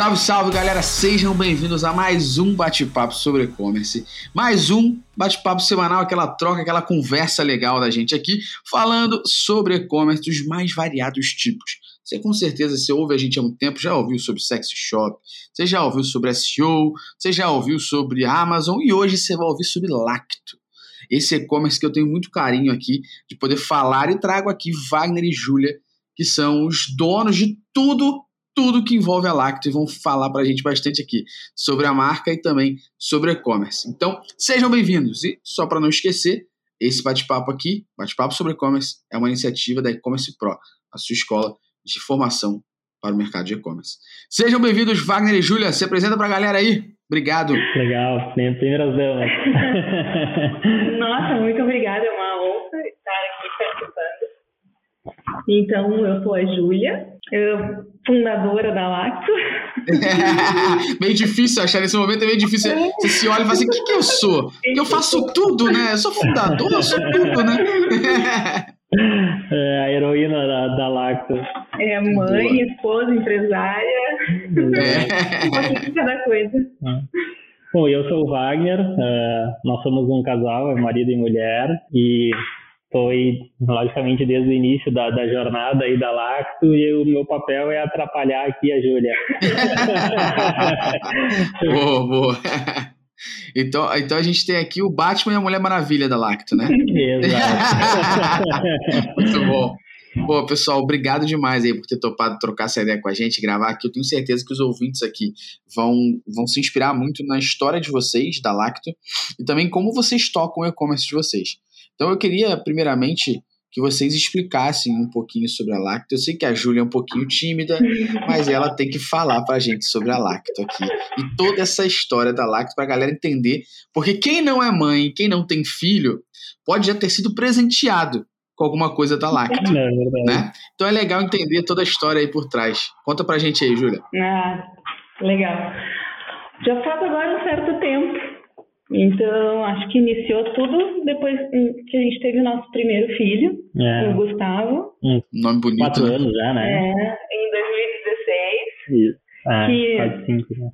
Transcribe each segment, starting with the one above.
Salve, salve, galera! Sejam bem-vindos a mais um bate-papo sobre e-commerce. Mais um bate-papo semanal, aquela troca, aquela conversa legal da gente aqui, falando sobre e-commerce dos mais variados tipos. Você com certeza, você ouve a gente há muito tempo, já ouviu sobre Sexy Shop, você já ouviu sobre SEO, você já ouviu sobre Amazon e hoje você vai ouvir sobre Lacto. Esse e-commerce que eu tenho muito carinho aqui de poder falar e trago aqui Wagner e Júlia, que são os donos de tudo tudo que envolve a Lacto e vão falar para a gente bastante aqui sobre a marca e também sobre e-commerce. Então, sejam bem-vindos. E só para não esquecer, esse bate-papo aqui, bate-papo sobre e-commerce, é uma iniciativa da E-Commerce Pro, a sua escola de formação para o mercado de e-commerce. Sejam bem-vindos, Wagner e Júlia. Se apresenta para a galera aí. Obrigado. Legal, primeiras damas. Nossa, muito obrigada. É uma honra estar aqui participando. Então, eu sou a Júlia, fundadora da Lacto. meio difícil achar nesse momento, é meio difícil. Você se olha e fala assim: o que, que eu sou? Eu faço tudo, né? Eu sou fundador, eu sou tudo, né? É a heroína da, da Lacto. É mãe, Boa. esposa, empresária. É. um pouquinho de cada coisa. É. Bom, eu sou o Wagner, uh, nós somos um casal, é marido e mulher, e foi logicamente desde o início da, da jornada aí da Lacto e o meu papel é atrapalhar aqui a Júlia. boa, boa. Então, então a gente tem aqui o Batman e a Mulher Maravilha da Lacto, né? Exato. Muito bom. Pô, pessoal, obrigado demais aí por ter topado trocar essa ideia com a gente, gravar aqui. Eu tenho certeza que os ouvintes aqui vão, vão se inspirar muito na história de vocês, da Lacto, e também como vocês tocam o e-commerce de vocês. Então eu queria, primeiramente, que vocês explicassem um pouquinho sobre a Lacto. Eu sei que a Júlia é um pouquinho tímida, mas ela tem que falar para a gente sobre a Lacto aqui. E toda essa história da Lacto para a galera entender. Porque quem não é mãe, quem não tem filho, pode já ter sido presenteado com alguma coisa da Lacto. É né? Então é legal entender toda a história aí por trás. Conta pra gente aí, Júlia. Ah, legal. Já faz agora um certo tempo então, acho que iniciou tudo depois que a gente teve o nosso primeiro filho, é. o Gustavo. Um nome bonito. Quatro né? anos já, né? É, em 2016. Isso. É, que, quase cinco já.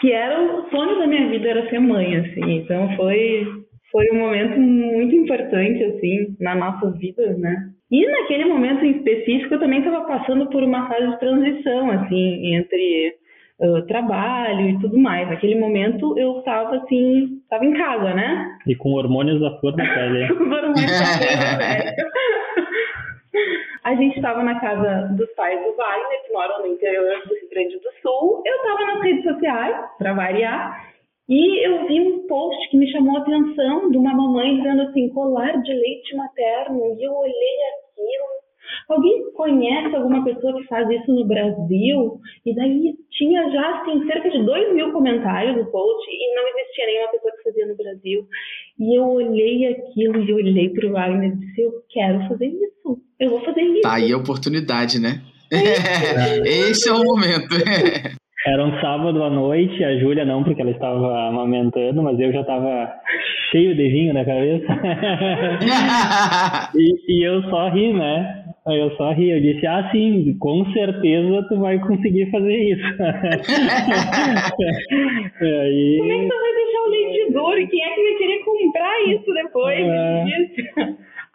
Que era o sonho da minha vida, era ser mãe, assim. Então, foi, foi um momento muito importante, assim, na nossa vida, né? E naquele momento em específico, eu também estava passando por uma fase de transição, assim, entre uh, trabalho e tudo mais. Naquele momento eu estava assim, estava em casa, né? E com hormônios da flor da pele. com hormônios da flor da pele. A gente estava na casa dos pais do Wagner, que moram no interior do Rio Grande do Sul. Eu estava nas redes sociais, para variar, e eu vi um post que me chamou a atenção de uma mamãe dizendo assim, colar de leite materno. E eu olhei aquilo Alguém conhece alguma pessoa que faz isso no Brasil? E daí tinha já assim, cerca de 2 mil comentários no post e não existia nenhuma pessoa que fazia no Brasil. E eu olhei aquilo e olhei para o Wagner e disse: Eu quero fazer isso. Eu vou fazer isso. Tá aí a oportunidade, né? É. Esse é o momento. Era um sábado à noite, a Júlia não, porque ela estava amamentando, mas eu já estava cheio de vinho na cabeça. e, e eu só ri, né? Aí eu só ri, eu disse, ah, sim, com certeza tu vai conseguir fazer isso. aí... Como é que tu vai deixar o leite duro? E quem é que vai querer comprar isso depois é...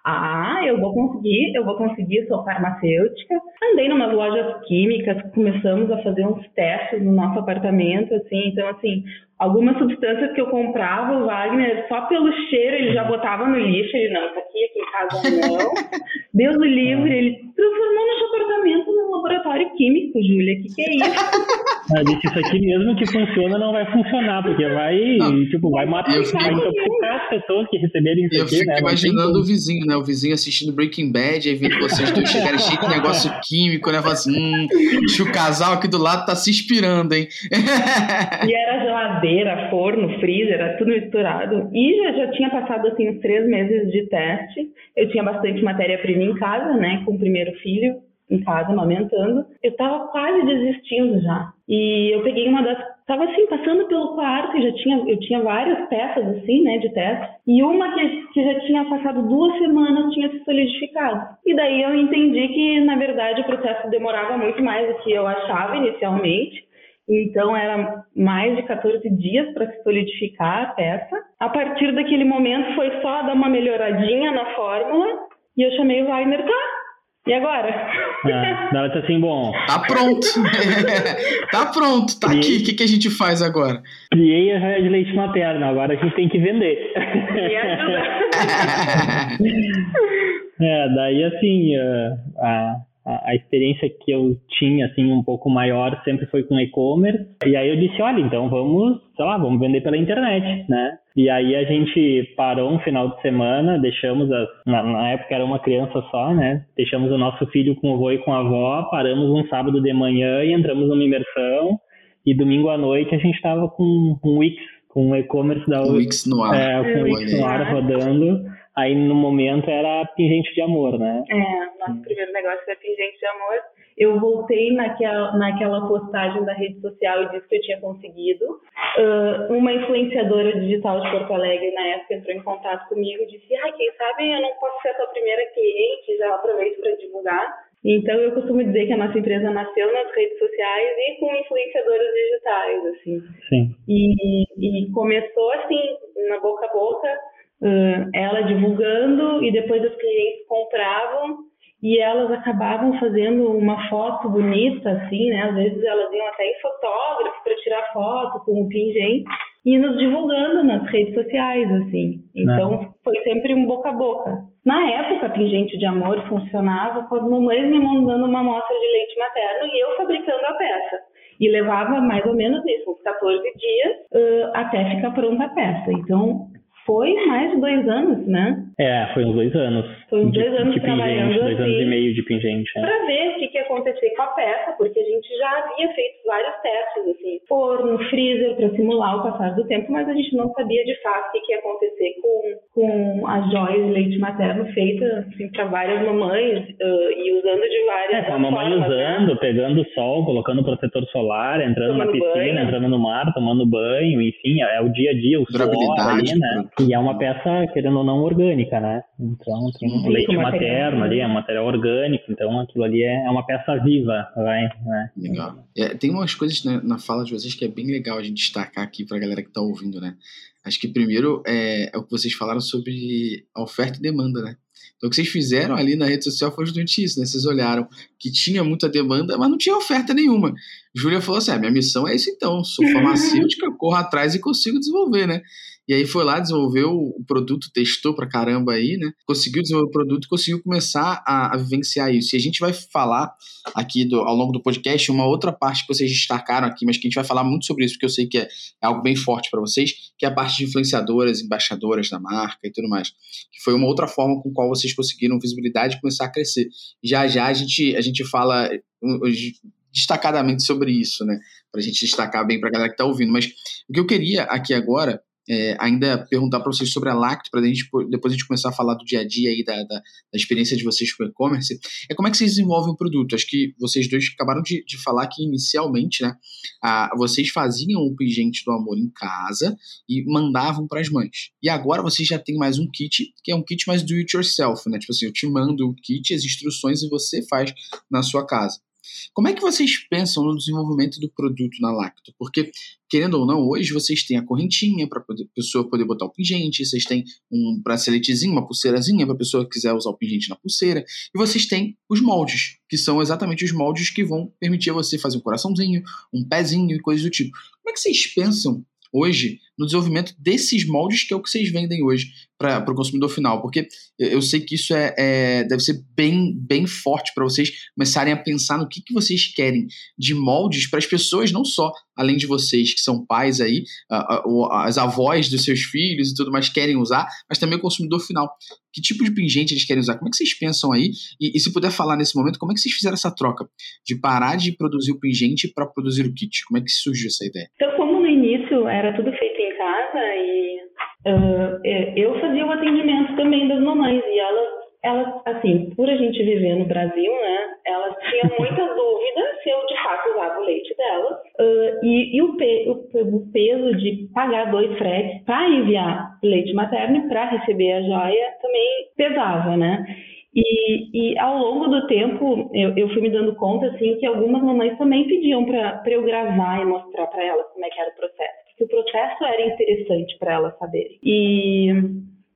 Ah, eu vou conseguir, eu vou conseguir, sou farmacêutica. Andei numas lojas químicas, começamos a fazer uns testes no nosso apartamento, assim, então assim, algumas substâncias que eu comprava, o Wagner, só pelo cheiro, ele já botava no lixo, ele, não, isso aqui, aqui em casa não. Deus o livre, ele transformou num laboratório químico, Júlia, o que, que é isso? Eu disse, isso aqui mesmo que funciona não vai funcionar, porque vai, não, tipo, vai matar, vai intoxicar as pessoas que receberem isso eu aqui, fico né? imaginando o vizinho, né? O vizinho assistindo Breaking Bad, aí vendo vocês dois chegarem cheio de negócio químico, né? Fala assim, hum, o casal aqui do lado tá se inspirando, hein? e era geladeira, forno, freezer, era tudo misturado. E já, já tinha passado, assim, uns três meses de teste. Eu tinha bastante matéria-prima em casa, né? Com o primeiro filho em casa, amamentando. Eu tava quase desistindo já. E eu peguei uma das. Tava assim, passando pelo quarto e já tinha. Eu tinha várias peças, assim, né, de teste. E uma que, que já tinha passado duas semanas tinha se solidificado. E daí eu entendi que, na verdade, o processo demorava muito mais do que eu achava inicialmente. Então era mais de 14 dias para se solidificar a peça. A partir daquele momento foi só dar uma melhoradinha na fórmula e eu chamei o Wagner, tá, e agora? É, ela tá assim, bom. Tá pronto. tá pronto, tá Criei... aqui. O que, que a gente faz agora? Criei a joia de leite materno, agora a gente tem que vender. é, daí assim, a, a, a experiência que eu tinha, assim, um pouco maior sempre foi com e-commerce. E aí eu disse, olha, então vamos, sei lá, vamos vender pela internet, né? E aí a gente parou um final de semana, deixamos, as, na, na, época era uma criança só, né? Deixamos o nosso filho com o avô e com a avó, paramos um sábado de manhã e entramos numa imersão. E domingo à noite a gente estava com um Wix, com o e-commerce da Wix no ar. É, com o Wix no ar rodando. Aí no momento era pingente de amor, né? É, nosso primeiro negócio era pingente de amor eu voltei naquela, naquela postagem da rede social e disse que eu tinha conseguido. Uh, uma influenciadora digital de Porto Alegre, na época, entrou em contato comigo e disse: ah, quem sabe eu não posso ser a tua primeira cliente, já aproveito para divulgar. Então, eu costumo dizer que a nossa empresa nasceu nas redes sociais e com influenciadoras digitais, assim. Sim. E, e começou assim, na boca a boca, ela divulgando e depois os clientes compravam e elas acabavam fazendo uma foto bonita, assim, né? Às vezes elas iam até em fotógrafo para tirar foto com o pingente e nos divulgando nas redes sociais, assim. Então Não. foi sempre um boca a boca. Na época, Pingente de Amor funcionava com as mamães me mandando uma amostra de leite materno e eu fabricando a peça. E levava mais ou menos isso, uns 14 dias uh, até ficar pronta a peça. Então, foi mais de dois anos, né? É, foi uns dois anos. Foi uns dois anos de trabalhando pingente, dois anos e meio de pingente. É. Pra ver o que, que ia acontecer com a peça, porque a gente já havia feito vários testes, assim, forno, freezer, para simular o passar do tempo, mas a gente não sabia de fato o que, que ia acontecer com, com as joias de leite materno feitas assim, para várias mamães uh, e usando de várias é, a mamãe formas, né? usando, né? pegando sol, colocando protetor solar, entrando tomando na piscina, banho. entrando no mar, tomando banho, enfim, é o dia a dia, o suor ali, né? E é uma peça, querendo ou não, orgânica, né? Então tem um leite materno ali, é um material orgânico, então aquilo ali é, é uma peça viva, vai, né? Legal. É, tem umas coisas na, na, fala de vocês que é bem legal a gente destacar aqui pra galera que tá ouvindo, né? Acho que primeiro é, é o que vocês falaram sobre a oferta e demanda, né? Então, o que vocês fizeram ali na rede social foi justamente isso, né? Vocês olharam que tinha muita demanda, mas não tinha oferta nenhuma. Júlia falou assim: ah, minha missão é isso então, sou farmacêutica, corro atrás e consigo desenvolver, né? E aí foi lá, desenvolveu o produto, testou pra caramba aí, né? Conseguiu desenvolver o produto, conseguiu começar a, a vivenciar isso. E a gente vai falar aqui do, ao longo do podcast uma outra parte que vocês destacaram aqui, mas que a gente vai falar muito sobre isso, porque eu sei que é, é algo bem forte para vocês, que é a parte de influenciadoras, embaixadoras da marca e tudo mais. Que foi uma outra forma com qual vocês conseguiram visibilidade e começar a crescer. Já já a gente, a gente fala destacadamente sobre isso, né? Pra gente destacar bem pra galera que tá ouvindo. Mas o que eu queria aqui agora é, ainda perguntar para vocês sobre a Lacto, para depois a gente começar a falar do dia a dia aí, da, da, da experiência de vocês com e-commerce, é como é que vocês desenvolvem o produto. Acho que vocês dois acabaram de, de falar que inicialmente, né, a, vocês faziam o pingente do amor em casa e mandavam para as mães. E agora vocês já têm mais um kit, que é um kit mais do it yourself, né? Tipo assim, eu te mando o kit, as instruções e você faz na sua casa. Como é que vocês pensam no desenvolvimento do produto na Lacto? Porque, querendo ou não, hoje vocês têm a correntinha para a pessoa poder botar o pingente, vocês têm um braceletezinho, uma pulseirazinha para a pessoa que quiser usar o pingente na pulseira, e vocês têm os moldes, que são exatamente os moldes que vão permitir você fazer um coraçãozinho, um pezinho e coisas do tipo. Como é que vocês pensam hoje no desenvolvimento desses moldes que é o que vocês vendem hoje para o consumidor final, porque eu sei que isso é, é deve ser bem, bem forte para vocês começarem a pensar no que, que vocês querem de moldes para as pessoas, não só além de vocês que são pais aí, as avós dos seus filhos e tudo mais querem usar, mas também o consumidor final. Que tipo de pingente eles querem usar? Como é que vocês pensam aí? E, e se puder falar nesse momento, como é que vocês fizeram essa troca de parar de produzir o pingente para produzir o kit? Como é que surgiu essa ideia? Então, início era tudo feito em casa e uh, eu fazia o atendimento também das mamães e elas elas, assim, por a gente viver no Brasil, né, elas tinham muita dúvida se eu de fato usava o leite delas. Uh, e, e o, pe o, o, peso de pagar dois fretes para enviar leite materno e para receber a joia também pesava, né? E, e, ao longo do tempo, eu, eu, fui me dando conta, assim, que algumas mamães também pediam para eu gravar e mostrar para elas como é que era o processo. Porque o processo era interessante para elas saberem. E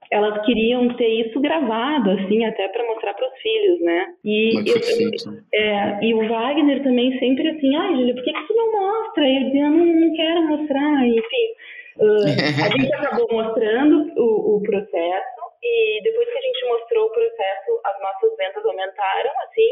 elas queriam ter isso gravado, assim, até para mostrar para os filhos, né? E, eu, é, e o Wagner também sempre assim, ai, Júlia, por que, que tu não mostra? Eu dizia, não, não quero mostrar, enfim. Uh, a gente acabou mostrando o, o processo e depois que a gente mostrou o processo, as nossas vendas aumentaram, assim,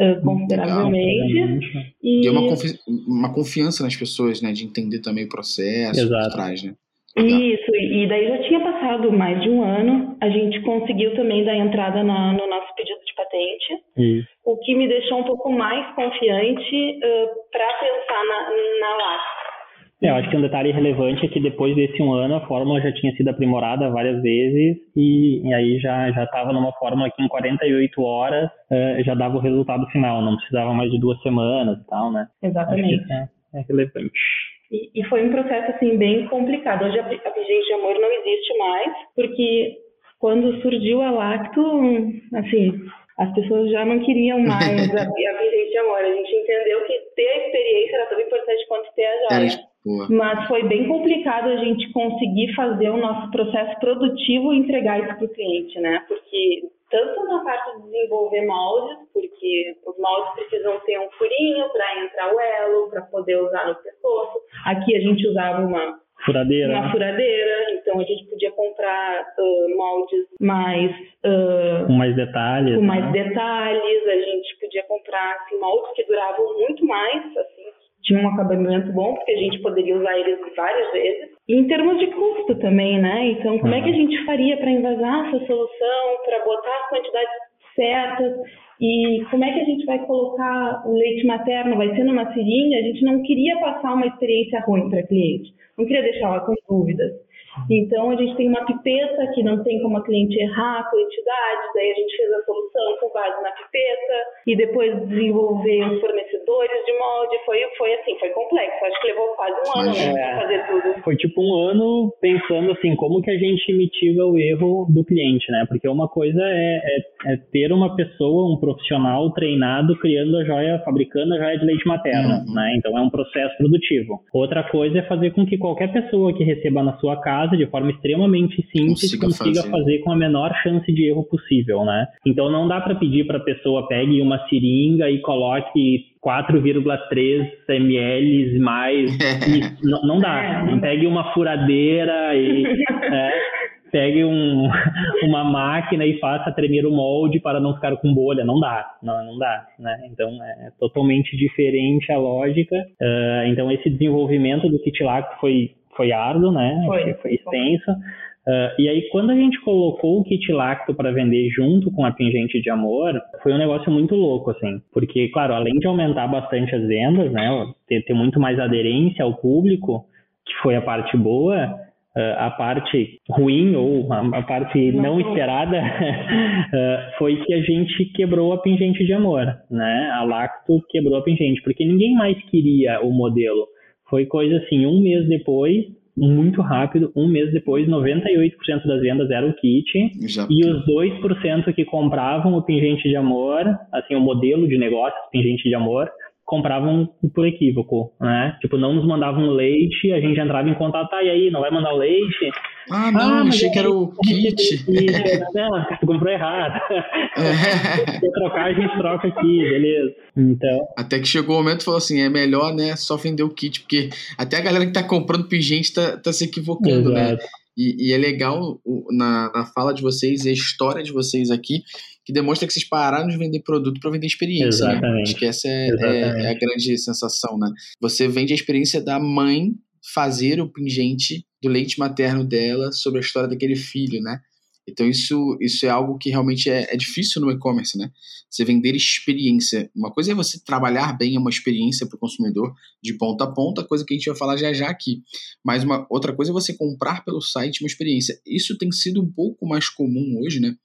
uh, consideravelmente. E... Deu uma, confi uma confiança nas pessoas, né? De entender também o processo Exato. por trás, né? Isso, e daí já tinha passado mais de um ano, a gente conseguiu também dar entrada na, no nosso pedido de patente, Isso. o que me deixou um pouco mais confiante uh, para pensar na, na LAC. É, eu acho que um detalhe relevante é que depois desse um ano a fórmula já tinha sido aprimorada várias vezes e, e aí já já estava numa fórmula que em 48 horas uh, já dava o resultado final, não precisava mais de duas semanas e tal, né? Exatamente. É, é, relevante. E, e, foi um processo assim bem complicado. Hoje a, a Vigente de Amor não existe mais, porque quando surgiu a Lacto, assim, as pessoas já não queriam mais a, a Vigente de Amor. A gente entendeu que ter a experiência era tão importante quanto ter a joia. Boa. Mas foi bem complicado a gente conseguir fazer o nosso processo produtivo e entregar isso para o cliente, né? Porque tanto na parte de desenvolver moldes, porque os moldes precisam ter um furinho para entrar o elo, para poder usar no pescoço. Aqui a gente usava uma furadeira, uma né? furadeira, então a gente podia comprar uh, moldes mais uh, com mais detalhes, com mais né? detalhes. A gente podia comprar assim, moldes que duravam muito mais, assim, tinha um acabamento bom, porque a gente poderia usar eles várias vezes. E em termos de custo também, né? Então, como uhum. é que a gente faria para envasar essa solução, para botar as quantidades certas? E como é que a gente vai colocar o leite materno? Vai ser numa seringa? A gente não queria passar uma experiência ruim para cliente, não queria deixar ela com dúvidas. Então, a gente tem uma pipeta que não tem como a cliente errar a quantidade, daí a gente fez a solução com base na pipeta e depois desenvolver os fornecedores de molde. Foi, foi assim, foi complexo. Acho que levou quase um ano né, para fazer tudo. Foi tipo um ano pensando assim, como que a gente mitiga o erro do cliente, né? Porque uma coisa é, é, é ter uma pessoa, um profissional treinado criando a joia, fabricando a joia de leite materno, uhum. né? Então é um processo produtivo. Outra coisa é fazer com que qualquer pessoa que receba na sua casa casa de forma extremamente simples consiga, consiga fazer. fazer. com a menor chance de erro possível, né? Então não dá para pedir para a pessoa pegue uma seringa e coloque 4,3 ml mais. não, não, dá. Não pegue uma furadeira e é, pegue um, uma máquina e faça tremer o molde para não ficar com bolha. Não dá, não, não dá, né? Então é totalmente diferente a lógica. Uh, então esse desenvolvimento do kit lac foi foi árduo, né? Foi, foi extenso. Uh, e aí, quando a gente colocou o kit lacto para vender junto com a pingente de amor, foi um negócio muito louco, assim. Porque, claro, além de aumentar bastante as vendas, né? Ter, ter muito mais aderência ao público, que foi a parte boa, uh, a parte ruim ou a, a parte não, não esperada uh, foi que a gente quebrou a pingente de amor, né? A lacto quebrou a pingente, porque ninguém mais queria o modelo. Foi coisa assim, um mês depois, muito rápido, um mês depois, 98% das vendas eram o kit. Já. E os 2% que compravam o pingente de amor, assim, o modelo de negócio, pingente de amor, compravam por equívoco, né? Tipo, não nos mandavam leite, a gente entrava em contato, tá, e aí, não vai mandar o leite? Ah, não, ah, achei que era o kit. Não, comprou errado. É. Se trocar, a gente troca aqui, beleza. Então. Até que chegou o momento e falou assim: é melhor, né, só vender o kit, porque até a galera que tá comprando pingente tá, tá se equivocando, né? Exato. né? E, e, é legal na, na fala de vocês e a história de vocês aqui, que demonstra que vocês pararam de vender produto para vender experiência. Né? Exatamente. Né? Acho que essa é, é, é, a grande sensação, né? Você vende a experiência da mãe fazer o pingente do leite materno dela sobre a história daquele filho, né? Então isso, isso é algo que realmente é, é difícil no e-commerce, né? Você vender experiência. Uma coisa é você trabalhar bem uma experiência para o consumidor de ponta a ponta, coisa que a gente vai falar já já aqui. Mas uma outra coisa é você comprar pelo site uma experiência. Isso tem sido um pouco mais comum hoje, né?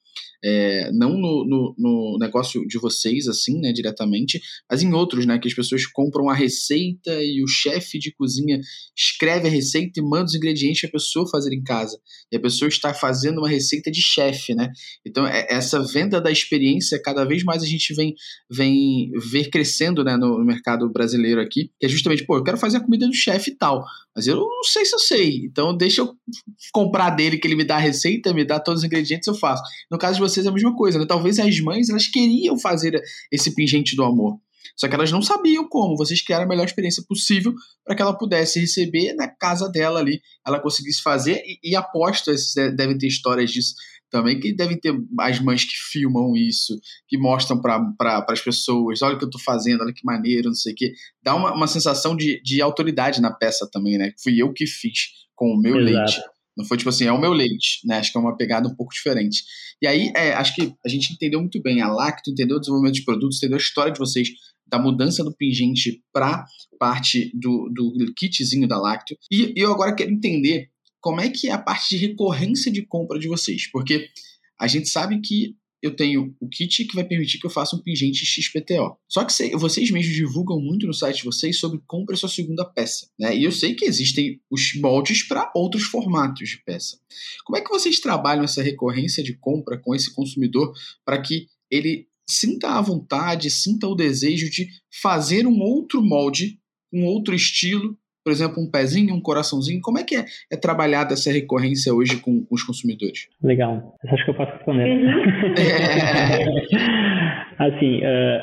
É, não no, no, no, negócio de vocês, assim, né, diretamente, mas em outros, né, que as pessoas compram a receita e o chefe de cozinha escreve a receita e manda os ingredientes para a pessoa fazer em casa. E a pessoa está fazendo uma receita de chefe, né? Então, é, essa venda da experiência, cada vez mais a gente vem, vem ver crescendo, né, no mercado brasileiro aqui, que é justamente, pô, eu quero fazer a comida do chefe e tal, mas eu não sei se eu sei, então deixa eu comprar dele, que ele me dá a receita, me dá todos os ingredientes, eu faço. No caso de vocês é a mesma coisa, né? Talvez as mães, elas queriam fazer esse pingente do amor, só que elas não sabiam como. Vocês criaram a melhor experiência possível para que ela pudesse receber na casa dela ali, ela conseguisse fazer. E, e aposto, devem ter histórias disso também, que devem ter as mães que filmam isso, que mostram para pra, as pessoas: olha o que eu estou fazendo, olha que maneiro, não sei o quê. Dá uma, uma sensação de, de autoridade na peça também, né? Fui eu que fiz com o meu Exato. leite. Não foi tipo assim, é o meu leite, né? Acho que é uma pegada um pouco diferente. E aí, é, acho que a gente entendeu muito bem a Lacto, entendeu o desenvolvimento de produtos, entendeu a história de vocês da mudança do pingente para parte do, do kitzinho da Lacto. E eu agora quero entender como é que é a parte de recorrência de compra de vocês, porque a gente sabe que eu tenho o kit que vai permitir que eu faça um pingente XPTO. Só que vocês mesmos divulgam muito no site de vocês sobre compra sua segunda peça, né? E eu sei que existem os moldes para outros formatos de peça. Como é que vocês trabalham essa recorrência de compra com esse consumidor para que ele sinta a vontade, sinta o desejo de fazer um outro molde, um outro estilo, por exemplo, um pezinho, um coraçãozinho. Como é que é, é trabalhada essa recorrência hoje com, com, os consumidores? Legal. Acho que eu posso responder. Uhum. assim, uh,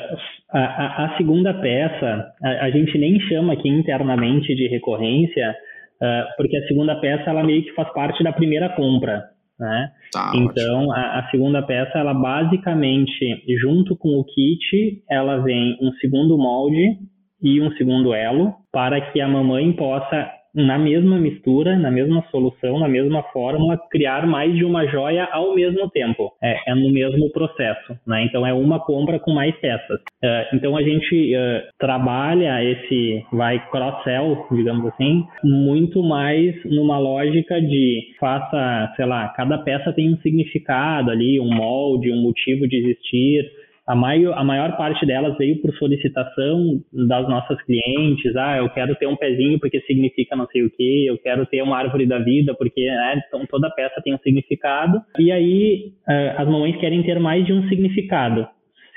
a, a, segunda peça, a, a, gente nem chama aqui internamente de recorrência, uh, porque a segunda peça ela meio que faz parte da primeira compra. Né? Tá, então, a, a, segunda peça, ela basicamente, junto com o kit, ela vem um segundo molde e um segundo elo para que a mamãe possa na mesma mistura, na mesma solução, na mesma fórmula, criar mais de uma joia ao mesmo tempo. É, é no mesmo processo, né? Então é uma compra com mais peças. Uh, então a gente uh, trabalha esse, vai cross-sell, digamos assim, muito mais numa lógica de faça, sei lá, cada peça tem um significado ali, um molde, um motivo de existir a maior, a maior parte delas veio por solicitação das nossas clientes. Ah, eu quero ter um pezinho porque significa não sei o que, eu quero ter uma árvore da vida porque né, então toda peça tem um significado. E aí uh, as mamães querem ter mais de um significado.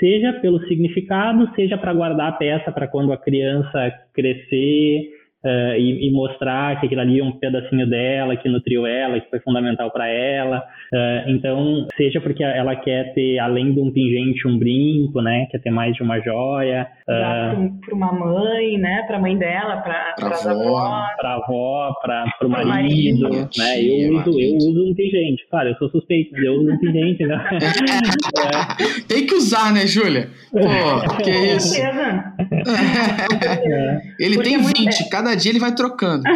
Seja pelo significado, seja para guardar a peça para quando a criança crescer, uh, e, e, mostrar que aquilo ali é um pedacinho dela, que nutriu ela, que foi fundamental para ela. Uh, então, seja porque ela quer ter, além de um pingente, um brinco, né? Quer ter mais de uma joia. Uh, para uma mãe, né? Para a mãe dela, para a avó. Para a avó, para o marido, marido, né? Eu uso, eu uso um pingente. Claro, eu sou suspeito, eu uso um pingente, né? é. Tem que usar, né, Júlia? Pô, que isso? É. Ele Porque tem 20, é... cada dia ele vai trocando. É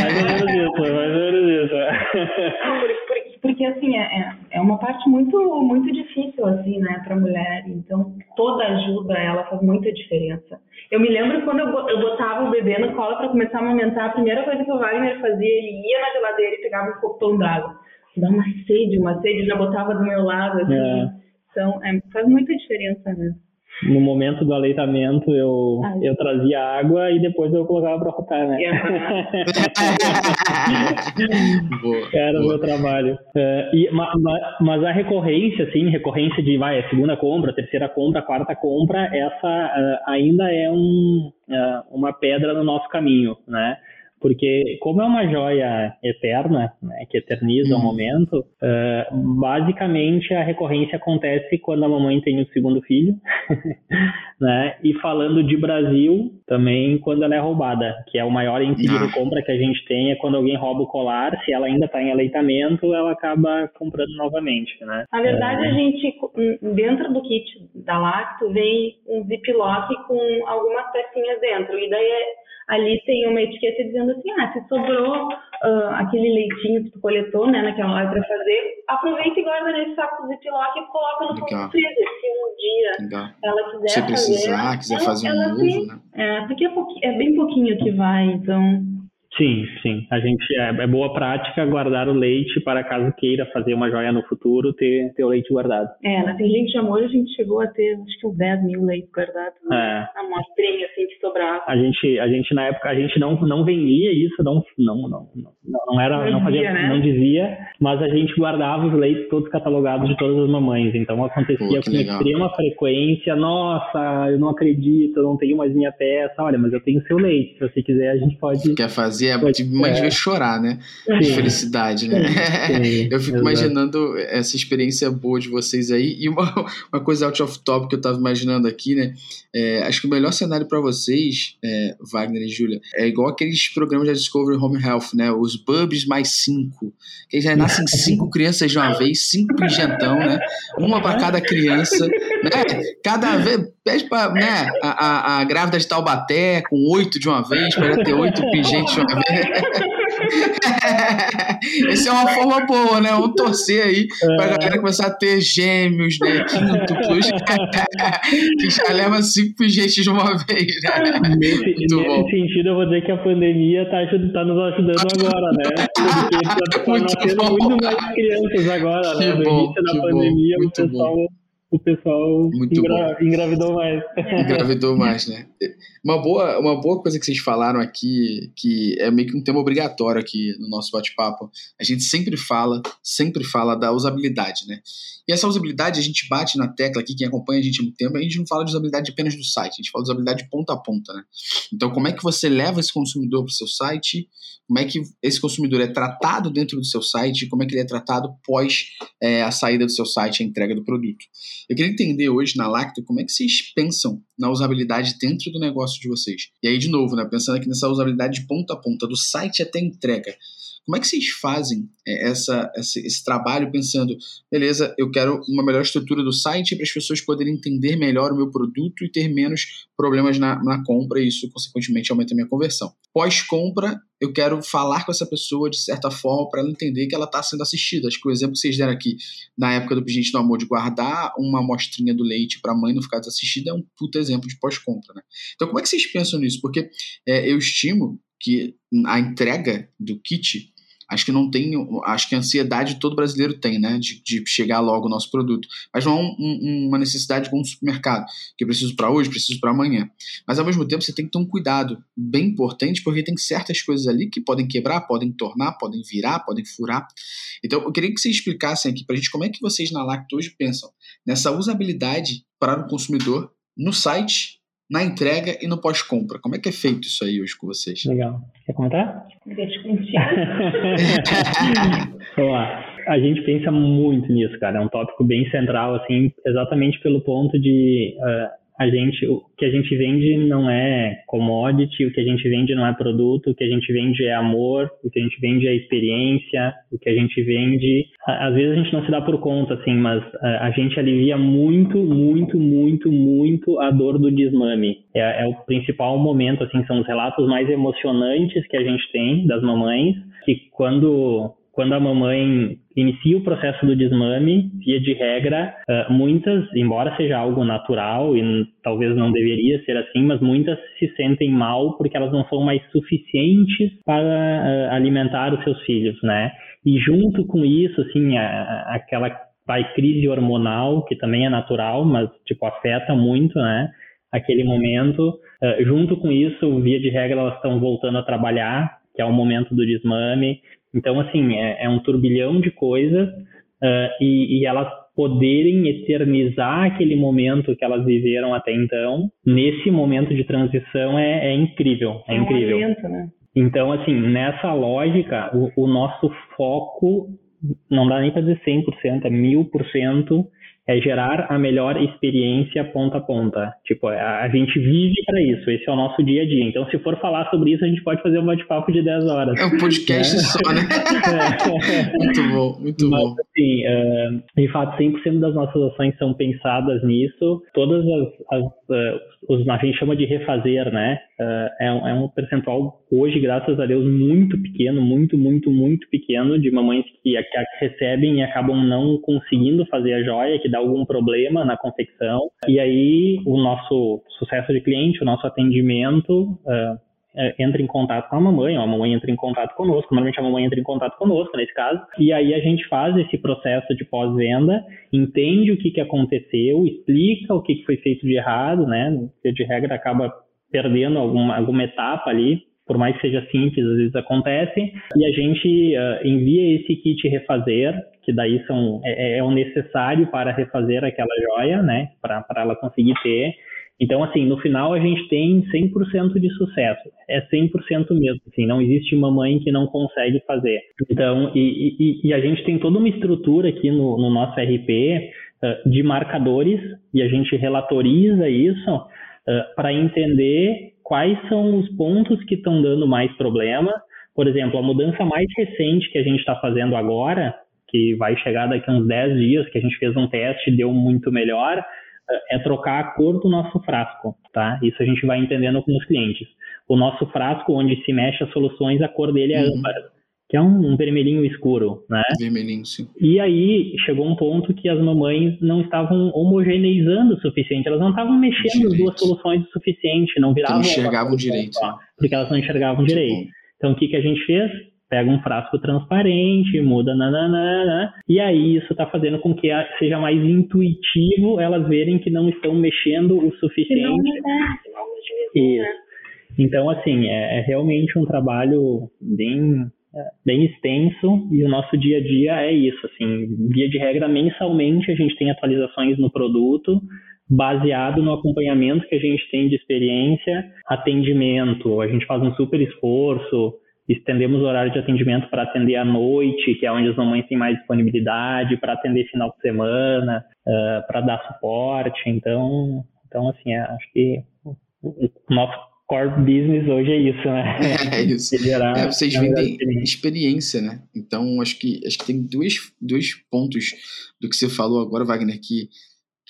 mais ou menos isso, é mais ou menos isso. Porque, assim, é, é, é uma parte muito, muito difícil, assim, né, pra mulher. Então, toda ajuda, ela faz muita diferença. Eu me lembro quando eu, eu botava o bebê no colo para começar a amamentar, a primeira coisa que o Wagner fazia, ele ia na geladeira e pegava um copão d'água. Dá uma sede, uma sede, já botava do meu lado, assim. É. Então, é, faz muita diferença, né? No momento do aleitamento eu, eu trazia água e depois eu colocava para rotar, né? boa, Era o meu trabalho. Uh, e, ma, ma, mas a recorrência, assim, recorrência de vai, a segunda compra, a terceira compra, a quarta compra, essa uh, ainda é um, uh, uma pedra no nosso caminho, né? Porque como é uma joia eterna, né, que eterniza o uhum. momento, uh, basicamente a recorrência acontece quando a mamãe tem o segundo filho, né, e falando de Brasil, também quando ela é roubada, que é o maior índice de compra que a gente tem é quando alguém rouba o colar, se ela ainda está em aleitamento, ela acaba comprando novamente, né. Na verdade, é... a gente, dentro do kit da Lacto, vem um ziplock com algumas pecinhas dentro, e daí é ali tem uma etiqueta dizendo assim, ah, se sobrou uh, aquele leitinho que tu coletou, né, naquela hora para fazer, aproveita e guarda nesse saco Ziploc e coloca no fundo freezer, se um dia Legal. ela quiser se precisar, fazer, quiser fazer um novo, tem, né? É, porque é, é, bem pouquinho que vai, então Sim, sim. A gente é, é, boa prática guardar o leite para caso queira fazer uma joia no futuro, ter, ter o leite guardado. É, na Tangente de Amor a gente chegou a ter acho que uns 10 mil leites guardados. Né? É. A amostrinha assim que sobrava. A gente, a gente na época a gente não, não vendia isso, não, não, não, não, não era, não, não fazia, dizia, né? não dizia, mas a gente guardava os leites todos catalogados de todas as mamães. Então acontecia Pô, com legal. extrema frequência. Nossa, eu não acredito, eu não tenho mais minha peça. Olha, mas eu tenho seu leite. Se você quiser, a gente pode. Quer fazer? É pode, mãe é. chorar, né? De felicidade, né? Eu fico imaginando essa experiência boa de vocês aí. E uma, uma coisa out of top que eu tava imaginando aqui, né? É, acho que o melhor cenário para vocês, é, Wagner e Júlia, é igual aqueles programas da Discovery Home Health, né? Os Bubs mais cinco. Que já nascem cinco crianças de uma vez, cinco pingentão, né? Uma para cada criança. Né? Cada vez, pede pra, né? A, a, a grávida de Taubaté com oito de uma vez, para ter oito pingentes de uma vez. Essa é uma forma boa, né? Vamos torcer aí pra é. galera começar a ter gêmeos, né? Quíntuplos. que já leva cinco gente de uma vez, né? Nesse, nesse sentido, eu vou dizer que a pandemia tá, tá nos ajudando agora, né? Porque tá nascendo muito mais crianças agora, né? No início da pandemia, o pessoal. Bom o pessoal engra, engravidou mais. Engravidou mais, né? Uma boa, uma boa coisa que vocês falaram aqui, que é meio que um tema obrigatório aqui no nosso bate-papo, a gente sempre fala, sempre fala da usabilidade, né? E essa usabilidade a gente bate na tecla aqui, quem acompanha a gente há muito tempo, a gente não fala de usabilidade apenas do site, a gente fala de usabilidade de ponta a ponta, né? Então, como é que você leva esse consumidor para o seu site? Como é que esse consumidor é tratado dentro do seu site? Como é que ele é tratado pós é, a saída do seu site, a entrega do produto? Eu queria entender hoje na Lacto como é que vocês pensam na usabilidade dentro do negócio de vocês. E aí, de novo, né, pensando aqui nessa usabilidade de ponta a ponta, do site até entrega. Como é que vocês fazem é, essa, esse, esse, trabalho pensando, beleza, eu quero uma melhor estrutura do site para as pessoas poderem entender melhor o meu produto e ter menos problemas na, na compra e isso, consequentemente, aumenta a minha conversão. Pós-compra, eu quero falar com essa pessoa de certa forma para ela entender que ela está sendo assistida. Acho que o exemplo que vocês deram aqui, na época do Gente do Amor, de guardar uma amostrinha do leite para a mãe não ficar desassistida, é um puta exemplo de pós-compra. Né? Então, como é que vocês pensam nisso? Porque é, eu estimo que a entrega do kit acho que não tem, acho que a ansiedade todo brasileiro tem, né, de, de chegar logo o nosso produto. Mas não é um, um, uma necessidade como um supermercado, que eu preciso para hoje, preciso para amanhã. Mas ao mesmo tempo você tem que ter um cuidado bem importante, porque tem certas coisas ali que podem quebrar, podem tornar, podem virar, podem furar. Então eu queria que vocês explicassem aqui para a gente como é que vocês na Lacto hoje pensam nessa usabilidade para o consumidor no site na entrega e no pós-compra. Como é que é feito isso aí hoje com vocês? Legal. Quer comentar? Deixa Vamos lá. A gente pensa muito nisso, cara. É um tópico bem central, assim, exatamente pelo ponto de uh, a gente, o que a gente vende não é commodity, o que a gente vende não é produto, o que a gente vende é amor, o que a gente vende é experiência, o que a gente vende, às vezes a gente não se dá por conta, assim, mas a gente alivia muito, muito, muito, muito a dor do desmame. É, é o principal momento, assim, são os relatos mais emocionantes que a gente tem das mamães, que quando quando a mamãe inicia o processo do desmame, via de regra, uh, muitas, embora seja algo natural e talvez não deveria ser assim, mas muitas se sentem mal porque elas não são mais suficientes para uh, alimentar os seus filhos, né? E junto com isso, assim, aquela vai crise hormonal, que também é natural, mas, tipo, afeta muito, né? Aquele momento. Uh, junto com isso, via de regra, elas estão voltando a trabalhar, que é o momento do desmame. Então, assim, é, é um turbilhão de coisas uh, e, e, elas poderem eternizar aquele momento que elas viveram até então, nesse momento de transição, é, é incrível. É, é incrível. Um evento, né? Então, assim, nessa lógica, o, o nosso foco não dá nem para dizer 100%, é 1000% é gerar a melhor experiência ponta a ponta. Tipo, a, a gente vive para isso, esse é o nosso dia a dia. Então, se for falar sobre isso, a gente pode fazer um bate-papo de 10 horas. É um podcast é. só, né? É. muito bom, muito Mas, bom. Assim, uh, de fato, 100% das nossas ações são pensadas nisso. Todas as, as uh, os, a gente chama de refazer, né? Uh, é, um, é um percentual hoje, graças a Deus, muito pequeno, muito, muito, muito pequeno de mamães que, que recebem e acabam não conseguindo fazer a joia, que dá algum problema na confecção. E aí o nosso sucesso de cliente, o nosso atendimento uh, é, entra em contato com a mamãe, ou a mamãe entra em contato conosco, normalmente a mamãe entra em contato conosco nesse caso, e aí a gente faz esse processo de pós-venda, entende o que, que aconteceu, explica o que, que foi feito de errado, né? De regra acaba perdendo alguma, alguma etapa ali, por mais que seja simples, às vezes acontece, e a gente uh, envia esse kit refazer, que daí são, é, é, o necessário para refazer aquela joia, né, para ela conseguir ter. Então, assim, no final a gente tem 100% de sucesso. É 100% mesmo, assim, não existe uma mãe que não consegue fazer. Então, e, e, e a gente tem toda uma estrutura aqui no, no nosso RP uh, de marcadores, e a gente relatoriza isso uh, para entender quais são os pontos que estão dando mais problema. Por exemplo, a mudança mais recente que a gente está fazendo agora, que vai chegar daqui a uns 10 dias, que a gente fez um teste e deu muito melhor, eh, é trocar a cor do nosso frasco, tá? Isso a gente vai entendendo com os clientes. O nosso frasco, onde se mexe as soluções, a cor dele é uhum. âmbar que é um, um, vermelhinho escuro, né? Vermelhinho, sim. E aí chegou um ponto que as mamães não estavam homogeneizando o suficiente, elas não estavam mexendo direito. as duas soluções o suficiente, não viravam. Não enxergavam direito. Só, porque elas não enxergavam Muito direito. Bom. Então o que, que a gente fez? Pega um frasco transparente, muda nananana, e aí isso está fazendo com que seja mais intuitivo elas verem que não estão mexendo o suficiente. Não, não, Isso. Então, assim, é, é realmente um trabalho bem bem extenso e o nosso dia a dia é isso, assim, via de regra mensalmente a gente tem atualizações no produto baseado no acompanhamento que a gente tem de experiência, atendimento, a gente faz um super esforço, estendemos o horário de atendimento para atender à noite, que é onde as mamães têm mais disponibilidade, para atender final de semana, uh, para dar suporte, então, então assim, é, acho que o nosso core business hoje é isso, né? É, isso. Gerar, é, vocês vendem experiência, né? Então, acho que, acho que tem dois, dois pontos do que você falou agora, Wagner, que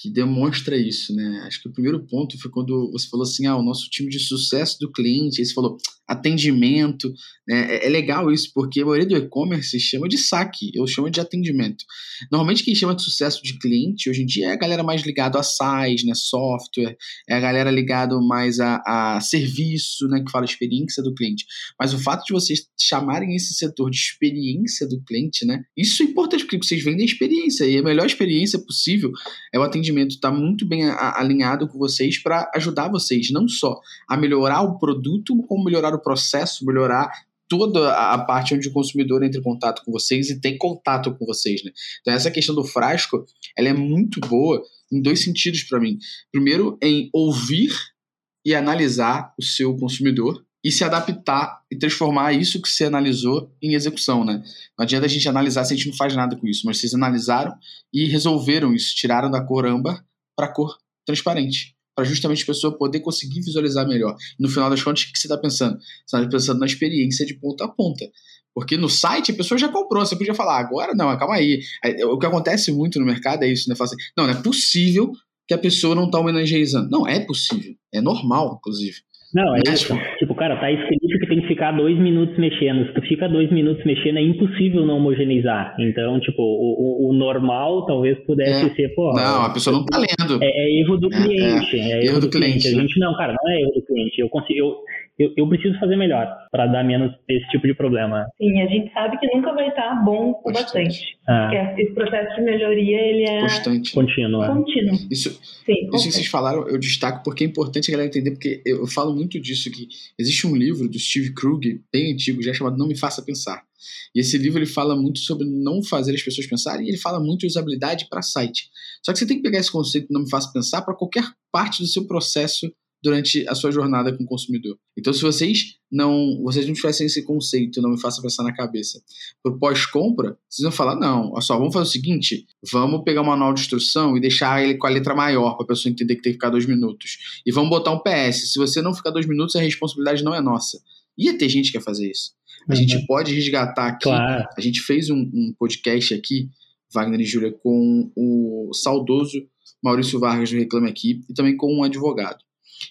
que demonstra isso, né? Acho que o primeiro ponto foi quando você falou assim, ah, o nosso time de sucesso do cliente, aí você falou atendimento, né? É, é legal isso, porque a maioria do e-commerce chama de saque, eu chamo de atendimento. Normalmente quem chama de sucesso de cliente, hoje em dia, é a galera mais ligada a SaaS, né? Software, é a galera ligada mais a, a serviço, né? Que fala experiência do cliente. Mas o fato de vocês chamarem esse setor de experiência do cliente, né? Isso é importante, porque vocês vendem experiência, e a melhor experiência possível é o atendimento atendimento está muito bem alinhado com vocês para ajudar vocês, não só a melhorar o produto, como melhorar o processo, melhorar toda a parte onde o consumidor entra em contato com vocês e tem contato com vocês, né? Então essa questão do frasco, ela é muito boa em dois sentidos para mim. Primeiro, em ouvir e analisar o seu consumidor e se adaptar e transformar isso que você analisou em execução, né? Não adianta a gente analisar se a gente não faz nada com isso, mas vocês analisaram e resolveram isso, tiraram da cor âmbar para cor transparente, para justamente a pessoa poder conseguir visualizar melhor. No final das contas, o que você está pensando? Você está pensando na experiência de ponta a ponta. Porque no site a pessoa já comprou, você podia falar, agora não, calma aí. O que acontece muito no mercado é isso, né? Fala assim, não, não é possível que a pessoa não está homenageando. Não, é possível. É normal, inclusive. Não, é isso. Cara, tá escrito que tem que ficar dois minutos mexendo. Se tu fica dois minutos mexendo, é impossível não homogeneizar. Então, tipo, o, o, o normal talvez pudesse é. ser, pô. Não, a pessoa não tá lendo. É, é erro do é, cliente. É, erro, erro do, do cliente. cliente. A gente não, cara, não é erro do cliente. Eu consigo. Eu, eu, eu preciso fazer melhor para dar menos esse tipo de problema. Sim, a gente sabe que nunca vai estar bom o bastante. Ah. Porque esse processo de melhoria, ele é... Constante. Contínuo. É. Contínuo. Isso, Sim, isso que vocês falaram, eu destaco porque é importante a galera entender, porque eu falo muito disso, que existe um livro do Steve Krug, bem antigo, já chamado Não Me Faça Pensar. E esse livro ele fala muito sobre não fazer as pessoas pensarem e ele fala muito de usabilidade para site. Só que você tem que pegar esse conceito Não Me Faça Pensar para qualquer parte do seu processo durante a sua jornada com o consumidor. Então, se vocês não, vocês não tivessem esse conceito, não me faça pensar na cabeça, pro pós-compra, vocês vão falar, não, olha só, vamos fazer o seguinte, vamos pegar o manual de instrução e deixar ele com a letra maior para a pessoa entender que tem que ficar dois minutos. E vamos botar um PS, se você não ficar dois minutos, a responsabilidade não é nossa. Ia ter gente que ia fazer isso. A uhum. gente pode resgatar aqui, claro. a gente fez um, um podcast aqui, Wagner e Júlia, com o saudoso Maurício Vargas do Reclame Aqui e também com um advogado.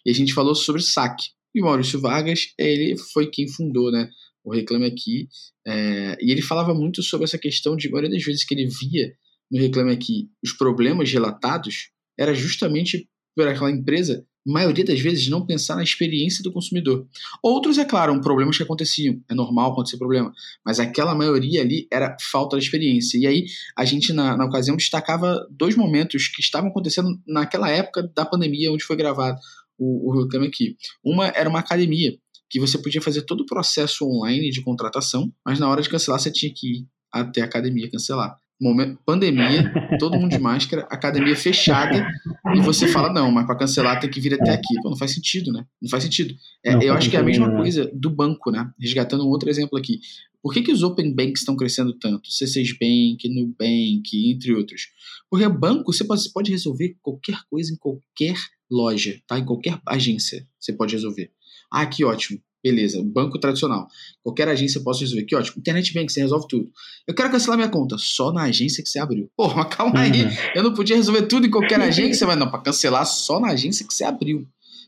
E a gente falou sobre saque. E Maurício Vargas, ele foi quem fundou, né? O Reclame Aqui. É, e ele falava muito sobre essa questão de, maioria das vezes que ele via no Reclame Aqui os problemas relatados, era justamente por aquela empresa maioria das vezes, não pensar na experiência do consumidor. Outros, é claro, problemas que aconteciam, é normal acontecer problema, mas aquela maioria ali era falta de experiência. E aí, a gente, na, na ocasião, destacava dois momentos que estavam acontecendo naquela época da pandemia, onde foi gravado o, o Reclame Aqui. Uma era uma academia, que você podia fazer todo o processo online de contratação, mas na hora de cancelar, você tinha que ir até a academia cancelar momento, pandemia, todo mundo de máscara, academia fechada, e você fala, não, mas para cancelar tem que vir até aqui. Pô, não faz sentido, né? Não faz sentido. É, eu acho que é a mesma né? coisa do banco, né? Resgatando um outro exemplo aqui. Por que, que os open banks estão crescendo tanto? C6 Bank, Nubank, entre outros. Porque banco, você pode resolver qualquer coisa em qualquer loja, tá? Em qualquer agência você pode resolver. Ah, que ótimo. Beleza, banco tradicional. Qualquer agência posso resolver. Que ótimo. Internet Bank, você resolve tudo. Eu quero cancelar minha conta. Só na agência que você abriu. Pô, mas calma aí. Uhum. Eu não podia resolver tudo em qualquer agência, mas não, para cancelar só na agência que você abriu.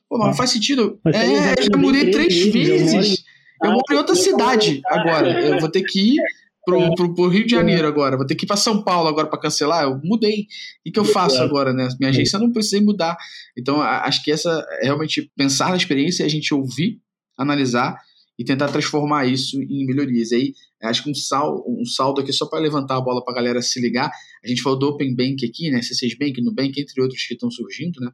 Pô, mas não faz sentido. Mas é, eu já mudei três vezes. Eu moro em outra cidade agora. Eu vou ter que ir pro, pro, pro, Rio de Janeiro agora, vou ter que ir para São Paulo agora para cancelar. Eu mudei. O que eu faço agora, né? Minha agência não precisei mudar. Então, acho que essa é realmente pensar na experiência e a gente ouvir analisar e tentar transformar isso em melhorias. E aí, acho que um, sal, um saldo aqui, só para levantar a bola para a galera se ligar, a gente falou do Open Bank aqui, né, C6 Bank, Nubank, entre outros que estão surgindo, né,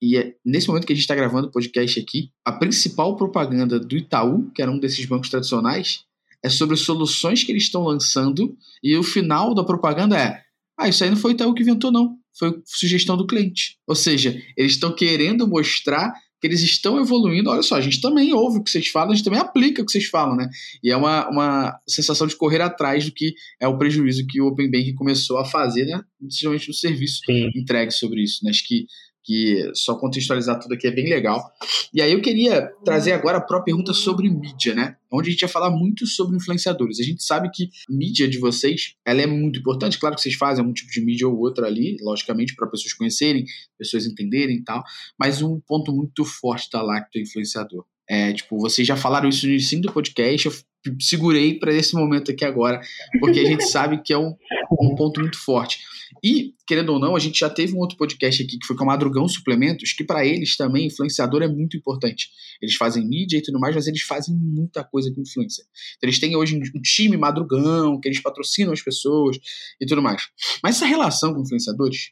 e é, nesse momento que a gente está gravando o podcast aqui, a principal propaganda do Itaú, que era um desses bancos tradicionais, é sobre soluções que eles estão lançando, e o final da propaganda é, ah, isso aí não foi o Itaú que inventou, não, foi sugestão do cliente. Ou seja, eles estão querendo mostrar que eles estão evoluindo. Olha só, a gente também ouve o que vocês falam, a gente também aplica o que vocês falam, né? E é uma, uma sensação de correr atrás do que é o prejuízo que o Open Bank começou a fazer, né? Principalmente no serviço Sim. entregue sobre isso, né? Acho que que só contextualizar tudo aqui é bem legal. E aí eu queria trazer agora a própria pergunta sobre mídia, né? Onde a gente vai falar muito sobre influenciadores. A gente sabe que mídia de vocês, ela é muito importante. Claro que vocês fazem um tipo de mídia ou outra ali, logicamente, para pessoas conhecerem, pessoas entenderem e tal. Mas um ponto muito forte da Lacto Influenciador. É, tipo, vocês já falaram isso no início do podcast, eu segurei para esse momento aqui agora, porque a gente sabe que é um, um ponto muito forte. E, querendo ou não, a gente já teve um outro podcast aqui que foi com a Madrugão Suplementos, que para eles também influenciador é muito importante. Eles fazem mídia e tudo mais, mas eles fazem muita coisa com influência. Então, eles têm hoje um time Madrugão, que eles patrocinam as pessoas e tudo mais. Mas essa relação com influenciadores,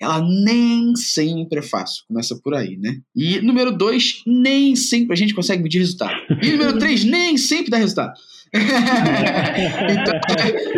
ela nem sempre é fácil. Começa por aí, né? E número dois, nem sempre a gente consegue medir resultado. E número três, nem sempre dá resultado. então,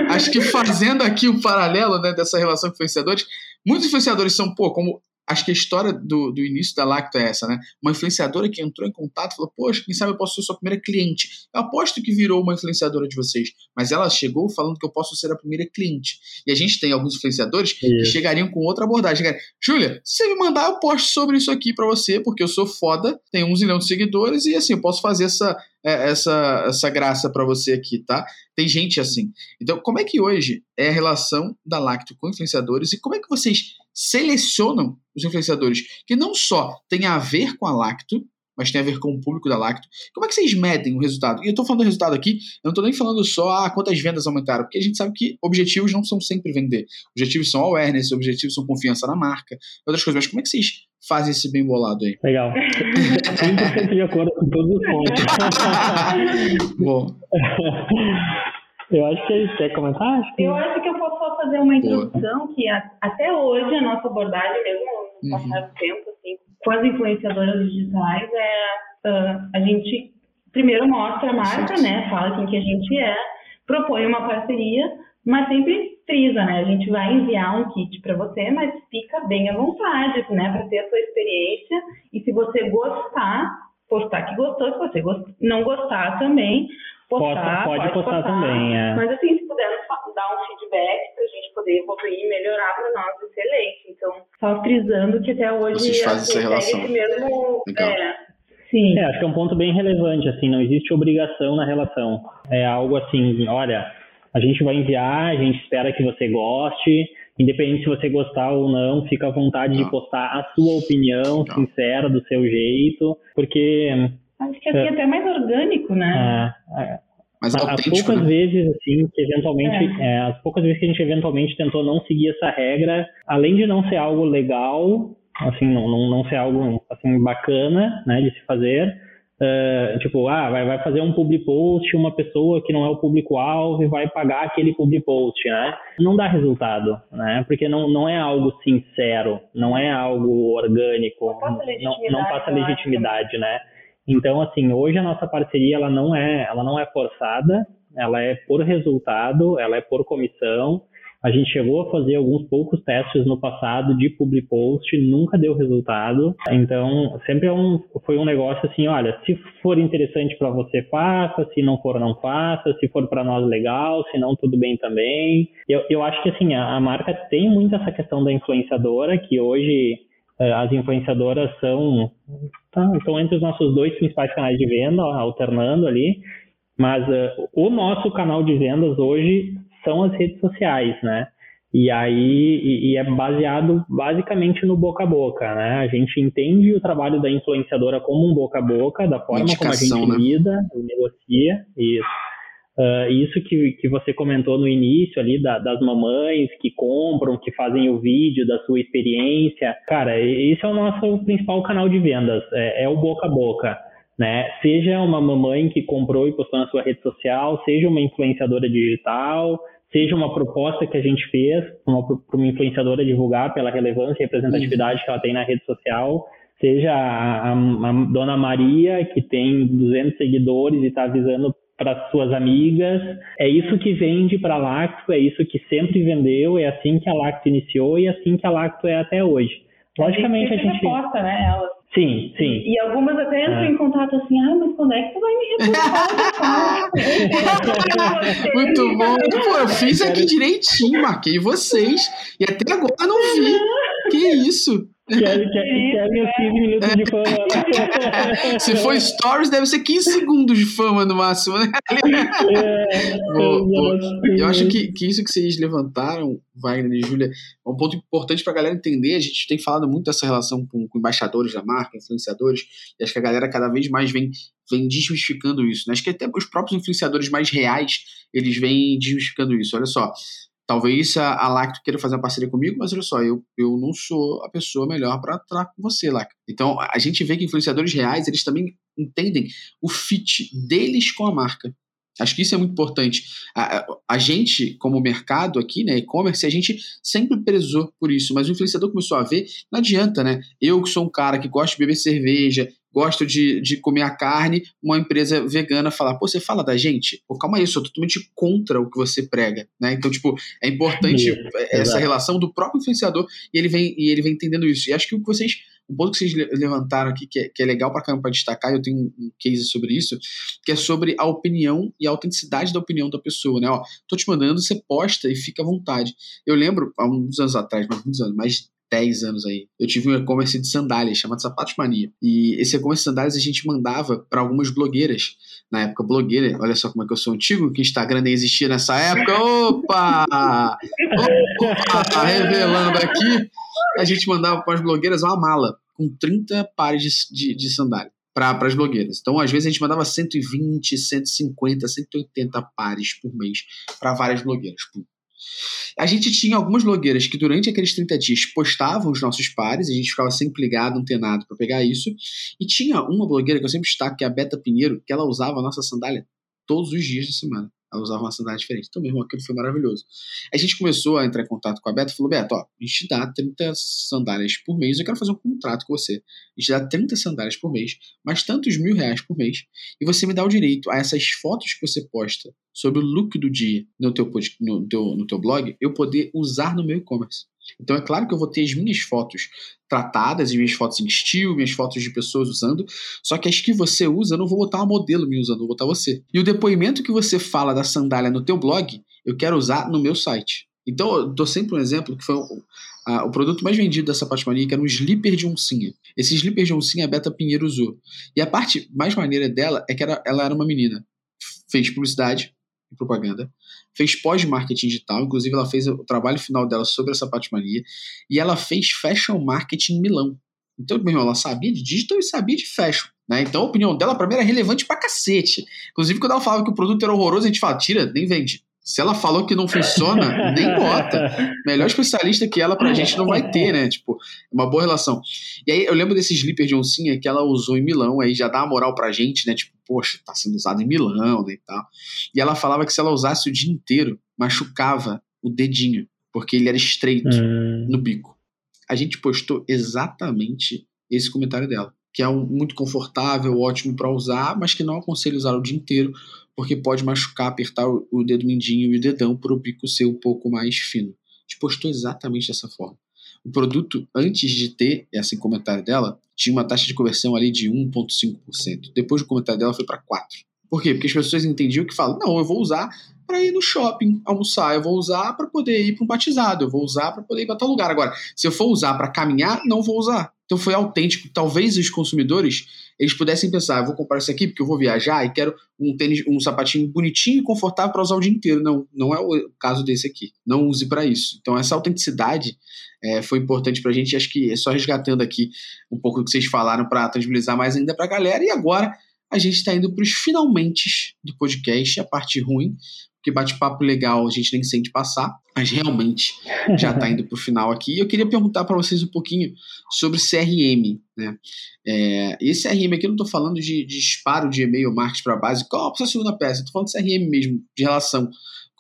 acho que fazendo aqui o um paralelo né, dessa relação com influenciadores, muitos influenciadores são, pô, como acho que a história do, do início da Lacto é essa, né? Uma influenciadora que entrou em contato falou: Poxa, quem sabe eu posso ser sua primeira cliente. Eu aposto que virou uma influenciadora de vocês, mas ela chegou falando que eu posso ser a primeira cliente. E a gente tem alguns influenciadores que chegariam com outra abordagem. Júlia, se você me mandar, eu posto sobre isso aqui para você, porque eu sou foda, tenho um zilhão de seguidores e assim, eu posso fazer essa, essa, essa graça para você aqui, tá? Tem gente assim. Então, como é que hoje é a relação da Lacto com influenciadores e como é que vocês selecionam os influenciadores que não só tem a ver com a Lacto, mas tem a ver com o público da Lacto. Como é que vocês medem o resultado? E eu estou falando do resultado aqui, eu não estou nem falando só ah, quantas vendas aumentaram, porque a gente sabe que objetivos não são sempre vender. Objetivos são awareness, objetivos são confiança na marca, outras coisas. Mas como é que vocês fazem esse bem bolado aí? Legal. 100% de acordo com todos os pontos. Bom. Eu acho que ele quer comentar. Acho que... Eu acho que eu posso só fazer uma introdução Boa. que a, até hoje a nossa abordagem, mesmo no uhum. passar do tempo, assim, com as influenciadoras digitais, é uh, a gente primeiro mostra a marca, né? Fala quem que a gente é, propõe uma parceria, mas sempre frisa, né? A gente vai enviar um kit para você, mas fica bem à vontade, né? Para ter a sua experiência e se você gostar, postar que gostou, se você não gostar também, postar, pode, pode postar, postar, também. É. Mas assim, se puder dar um feedback para a gente poder evoluir e melhorar para nós, excelente. Então, só frisando que até hoje Vocês fazem assim, essa relação. esse mesmo. É, sim. É, acho que é um ponto bem relevante, assim, não existe obrigação na relação. É algo assim, olha, a gente vai enviar, a gente espera que você goste, independente se você gostar ou não, fica à vontade de postar a sua opinião sincera, do seu jeito, porque Acho que assim é até mais orgânico, né? É, é. Mas as poucas né? vezes, assim, que eventualmente, é. É, as poucas vezes que a gente eventualmente tentou não seguir essa regra, além de não ser algo legal, assim, não, não, não ser algo assim bacana, né, de se fazer. Uh, tipo, ah, vai, vai fazer um public post, uma pessoa que não é o público-alvo vai pagar aquele public post, né? Não dá resultado, né? Porque não, não é algo sincero, não é algo orgânico, não passa legitimidade, não, não passa legitimidade né? Então, assim, hoje a nossa parceria ela não é, ela não é forçada, ela é por resultado, ela é por comissão. A gente chegou a fazer alguns poucos testes no passado de public post, nunca deu resultado. Então, sempre é um, foi um negócio assim, olha, se for interessante para você, faça, se não for, não faça, se for para nós, legal, se não, tudo bem também. Eu, eu acho que, assim, a, a marca tem muito essa questão da influenciadora, que hoje eh, as influenciadoras são tá, estão entre os nossos dois principais canais de venda, alternando ali. Mas uh, o nosso canal de vendas hoje são as redes sociais, né? E aí e, e é baseado basicamente no boca a boca, né? A gente entende o trabalho da influenciadora como um boca a boca, da forma como a gente né? lida, negocia, isso. Uh, isso que, que você comentou no início ali da, das mamães que compram, que fazem o vídeo da sua experiência. Cara, esse é o nosso principal canal de vendas, é, é o boca a boca. Né? Seja uma mamãe que comprou e postou na sua rede social, seja uma influenciadora digital, seja uma proposta que a gente fez para uma influenciadora divulgar pela relevância e representatividade uhum. que ela tem na rede social, seja a, a, a, dona Maria, que tem 200 seguidores e está avisando para suas amigas. É isso que vende para a Lacto, é isso que sempre vendeu, é assim que a Lacto iniciou e é assim que a Lacto é até hoje. Logicamente a gente. Reporta, né, ela. Sim, sim. E algumas até entram é. em contato assim, ah, mas quando é que tu vai me reportar? Muito bom. Pô, eu fiz aqui direitinho, marquei vocês. E até agora não vi. Que isso? Quer, quer, quer meus 15 minutos de fama. Né? Se for stories, deve ser 15 segundos de fama no máximo, né? É, boa, boa. Eu acho que, que isso que vocês levantaram, Wagner e Júlia, é um ponto importante para a galera entender. A gente tem falado muito dessa relação com, com, embaixadores da marca, influenciadores, e acho que a galera cada vez mais vem, vem desmistificando isso. Né? Acho que até os próprios influenciadores mais reais, eles vêm desmistificando isso. Olha só, Talvez a, a Lacto queira fazer uma parceria comigo, mas olha só, eu, eu não sou a pessoa melhor para tratar com você, Lacto. Então, a gente vê que influenciadores reais, eles também entendem o fit deles com a marca. Acho que isso é muito importante. A, a, gente, como mercado aqui, né, e-commerce, a gente sempre prezou por isso, mas o influenciador começou a ver, não adianta, né? Eu que sou um cara que gosta de beber cerveja, gosto de, de comer a carne, uma empresa vegana falar, pô, você fala da gente? Pô, calma aí, eu sou totalmente contra o que você prega, né? Então, tipo, é importante isso, essa relação do próprio influenciador e ele vem e ele vem entendendo isso. E acho que o que vocês, um ponto que vocês levantaram aqui que é, que é legal para para destacar, eu tenho um case sobre isso, que é sobre a opinião e a autenticidade da opinião da pessoa, né? Ó, tô te mandando, você posta e fica à vontade. Eu lembro, há uns anos atrás, mais muitos anos, mais 10 anos aí. Eu tive um e-commerce de sandálias chamado Sapatos Mania. E esse e-commerce de sandálias a gente mandava para algumas blogueiras. Na época, blogueira, olha só como é que eu sou antigo, que Instagram nem existia nessa época. Opa! Opa! Revelando aqui. A gente mandava para as blogueiras uma mala com 30 pares de, de, de sandália para as blogueiras. Então, às vezes, a gente mandava 120, 150, 180 pares por mês para várias blogueiras. A gente tinha algumas blogueiras que durante aqueles 30 dias postavam os nossos pares, a gente ficava sempre ligado, antenado para pegar isso. E tinha uma blogueira que eu sempre destaco, que é a Beta Pinheiro, que ela usava a nossa sandália todos os dias da semana. Ela usava uma sandália diferente. Então, meu irmão, aquilo foi maravilhoso. A gente começou a entrar em contato com a Beta e falou: Beto, ó, a gente dá 30 sandálias por mês. Eu quero fazer um contrato com você. A gente dá 30 sandálias por mês, mais tantos mil reais por mês. E você me dá o direito a essas fotos que você posta sobre o look do dia no teu, no teu, no teu blog, eu poder usar no meu e-commerce. Então é claro que eu vou ter as minhas fotos tratadas, as minhas fotos em estilo, minhas fotos de pessoas usando, só que as que você usa, eu não vou botar uma modelo me usando, vou botar você. E o depoimento que você fala da sandália no teu blog, eu quero usar no meu site. Então, eu dou sempre um exemplo que foi o, produto mais vendido dessa Patmania, que era um slipper de oncinha. Esse slipper de oncinha a Beta Pinheiro usou. E a parte mais maneira dela é que era, ela era uma menina. Fez publicidade, propaganda, fez pós-marketing digital, inclusive ela fez o trabalho final dela sobre essa patrimania, e ela fez fashion marketing em Milão. Então, meu irmão, ela sabia de digital e sabia de fashion. Né? Então a opinião dela para mim era relevante pra cacete. Inclusive, quando ela falava que o produto era horroroso, a gente fala, tira, nem vende. Se ela falou que não funciona, nem bota. Melhor especialista que ela pra gente não vai ter, né? Tipo, uma boa relação. E aí eu lembro desse slipper de oncinha que ela usou em Milão, aí já dá uma moral pra gente, né? Tipo, poxa, tá sendo usado em Milão né, e tal. E ela falava que se ela usasse o dia inteiro, machucava o dedinho, porque ele era estreito hum. no bico. A gente postou exatamente esse comentário dela, que é um, muito confortável, ótimo para usar, mas que não aconselho usar o dia inteiro, porque pode machucar, apertar o, dedo mindinho e o dedão para o bico ser um pouco mais fino. A gente postou exatamente dessa forma. O produto, antes de ter esse comentário dela, tinha uma taxa de conversão ali de 1,5%. Depois do comentário dela foi para 4%. Por quê? Porque as pessoas entendiam que falam, não, eu vou usar para ir no shopping almoçar, eu vou usar para poder ir para um batizado, eu vou usar para poder ir para tal lugar. Agora, se eu for usar para caminhar, não vou usar. Então foi autêntico. Talvez os consumidores eles pudessem pensar, eu vou comprar isso aqui porque eu vou viajar e quero um tênis, um sapatinho bonitinho e confortável para usar o dia inteiro. Não, não é o caso desse aqui. Não use para isso. Então essa autenticidade é, foi importante para a gente. Acho que é só resgatando aqui um pouco do que vocês falaram para tangibilizar mais ainda para a galera. E agora a gente está indo para os finalmente do podcast, a parte ruim, porque bate-papo legal a gente nem sente passar, mas realmente já está indo para o final aqui. Eu queria perguntar para vocês um pouquinho sobre CRM. Né? É, esse CRM aqui eu não estou falando de, de disparo de e-mail marketing para base, qual a segunda peça? Estou falando de CRM mesmo, de relação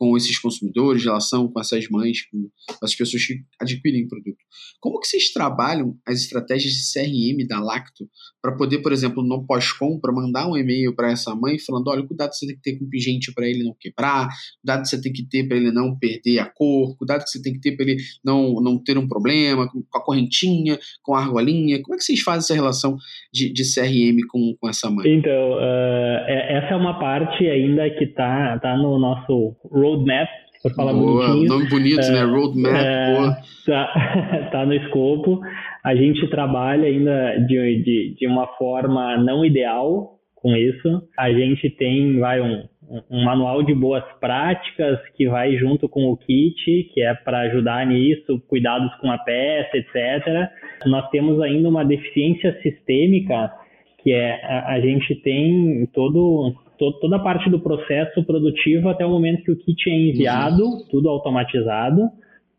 com esses consumidores, relação com essas mães, com as pessoas que adquirem produto. Como que vocês trabalham as estratégias de CRM da Lacto para poder, por exemplo, no pós-compra, mandar um e-mail para essa mãe falando, olha, cuidado que você tem que ter com o pingente para ele não quebrar, cuidado que você tem que ter para ele não perder a cor, cuidado que você tem que ter para ele não, não ter um problema com a correntinha, com a argolinha. Como é que vocês fazem essa relação de, de CRM com, com essa mãe? Então, uh, essa é uma parte ainda que está tá no nosso por falar boa, bonitinho. Nome bonito, é, né? Roadmap, é, boa. Tá, tá no escopo. A gente trabalha ainda de, de, de uma forma não ideal com isso. A gente tem, vai, um, um manual de boas práticas que vai junto com o kit, que é para ajudar nisso, cuidados com a peça, etc. Nós temos ainda uma deficiência sistêmica, que é a, a gente tem todo toda a parte do processo produtivo até o momento que o kit é enviado, uhum. tudo automatizado.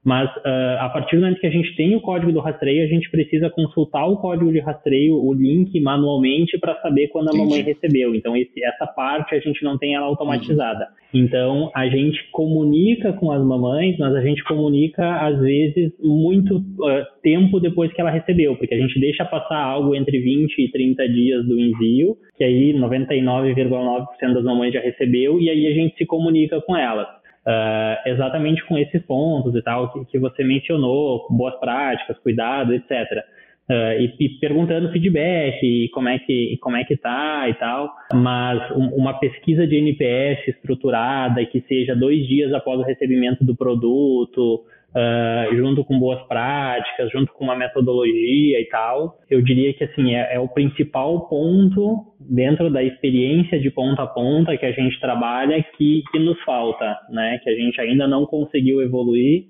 Mas uh, a partir do momento que a gente tem o código do rastreio, a gente precisa consultar o código de rastreio, o link manualmente para saber quando a mamãe recebeu. Então esse, essa parte a gente não tem ela automatizada. Uhum. Então a gente comunica com as mamães, mas a gente comunica às vezes muito uh, tempo depois que ela recebeu, porque a gente deixa passar algo entre 20 e 30 dias do envio, que aí 99,9% das mamães já recebeu e aí a gente se comunica com elas. Uh, exatamente com esses pontos e tal que, que você mencionou, boas práticas, cuidado, etc. Uh, ah, e, e, perguntando feedback e como é que como é que tá e tal, mas um, uma pesquisa de NPS estruturada que seja dois dias após o recebimento do produto, uh, junto com boas práticas, junto com uma metodologia e tal. Eu diria que assim é, é, o principal ponto dentro da experiência de ponta a ponta que a gente trabalha que, que nos falta, né? Que a gente ainda não conseguiu evoluir,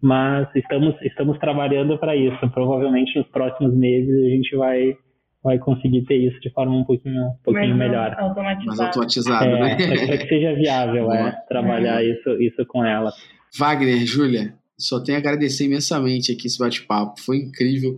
mas estamos estamos trabalhando para isso. Provavelmente nos próximos meses a gente vai vai conseguir ter isso de forma um pouquinho, um pouquinho melhor. Automatizado. Mais automatizado, é, né? Para que seja viável é, trabalhar isso, isso com ela. Wagner, Júlia, só tenho a agradecer imensamente aqui esse bate-papo. Foi incrível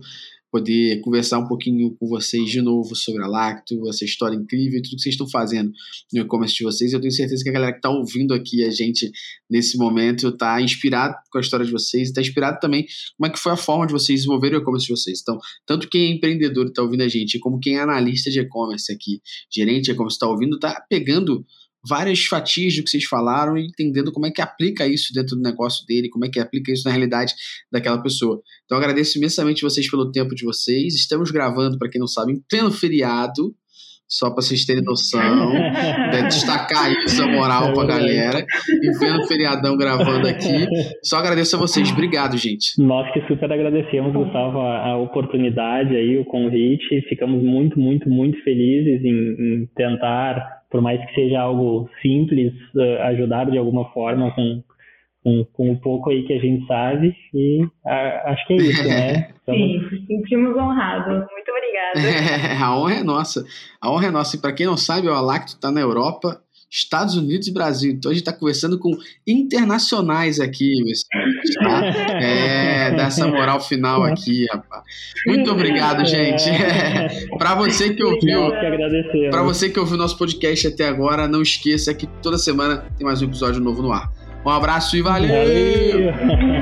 poder conversar um pouquinho com vocês de novo sobre a Lacto, essa história incrível e tudo que vocês estão fazendo no e-commerce de vocês. Eu tenho certeza que a galera que está ouvindo aqui a gente nesse momento está inspirado com a história de vocês está inspirado também como é que foi a forma de vocês desenvolverem o e-commerce de vocês. Então, tanto quem é empreendedor está ouvindo a gente, como quem é analista de e-commerce aqui, gerente de e-commerce está ouvindo, está pegando várias fatias do que vocês falaram e entendendo como é que aplica isso dentro do negócio dele, como é que aplica isso na realidade daquela pessoa. Então agradeço imensamente vocês pelo tempo de vocês. Estamos gravando, para quem não sabe, em pleno feriado só para vocês terem noção, né, destacar isso, a moral para a galera, e vendo feriadão gravando aqui. Só agradeço a vocês, obrigado, gente. Nós que super agradecemos, Gustavo, a, a oportunidade aí, o convite, ficamos muito, muito, muito felizes em, em tentar por mais que seja algo simples, uh, ajudar de alguma forma com, com, com o pouco aí que a gente sabe. E uh, acho que é isso, né? Sim, sentimos honrados. Muito obrigada. É, a honra é nossa. A honra é nossa. E para quem não sabe, o Alacto está na Europa Estados Unidos e Brasil. Então a gente está conversando com internacionais aqui, tá? É, dessa moral final aqui, rapaz. Muito obrigado, gente. É, para você que ouviu, para você que ouviu nosso podcast até agora, não esqueça que toda semana tem mais um episódio novo no ar. Um abraço e valeu. valeu.